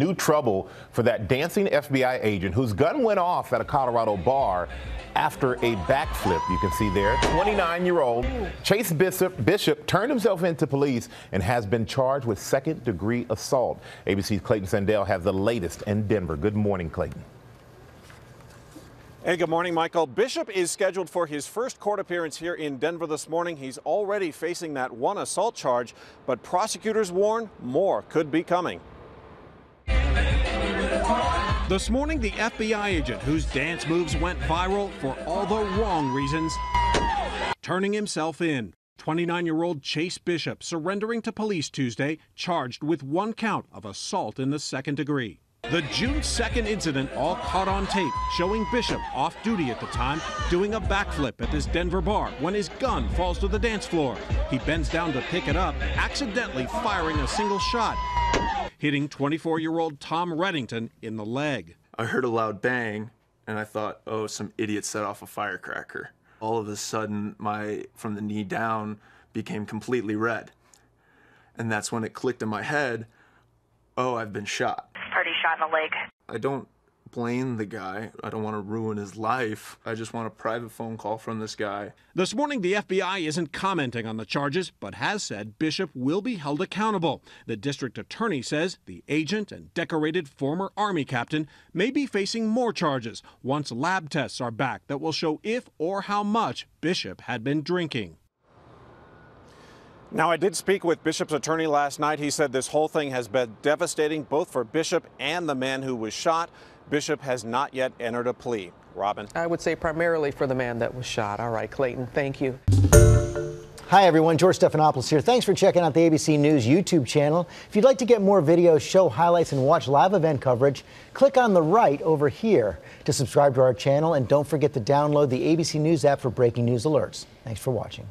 new trouble for that dancing FBI agent whose gun went off at a Colorado bar after a backflip. You can see there, 29-year-old Chase Bishop, Bishop turned himself into police and has been charged with second-degree assault. ABC's Clayton Sandell has the latest in Denver. Good morning, Clayton. Hey, good morning, Michael. Bishop is scheduled for his first court appearance here in Denver this morning. He's already facing that one assault charge, but prosecutors warn more could be coming. This morning, the FBI agent whose dance moves went viral for all the wrong reasons, turning himself in. 29 year old Chase Bishop surrendering to police Tuesday, charged with one count of assault in the second degree. The June 2nd incident all caught on tape, showing Bishop off duty at the time doing a backflip at this Denver bar when his gun falls to the dance floor. He bends down to pick it up, accidentally firing a single shot, hitting 24 year old Tom Reddington in the leg. I heard a loud bang and I thought, oh, some idiot set off a firecracker. All of a sudden, my from the knee down became completely red. And that's when it clicked in my head, oh, I've been shot party shot in the leg. I don't blame the guy. I don't want to ruin his life. I just want a private phone call from this guy. This morning, the FBI isn't commenting on the charges, but has said Bishop will be held accountable. The district attorney says the agent and decorated former Army captain may be facing more charges once lab tests are back that will show if or how much Bishop had been drinking. Now, I did speak with Bishop's attorney last night. He said this whole thing has been devastating both for Bishop and the man who was shot. Bishop has not yet entered a plea. Robin? I would say primarily for the man that was shot. All right, Clayton, thank you. Hi, everyone. George Stephanopoulos here. Thanks for checking out the ABC News YouTube channel. If you'd like to get more videos, show highlights, and watch live event coverage, click on the right over here to subscribe to our channel. And don't forget to download the ABC News app for breaking news alerts. Thanks for watching.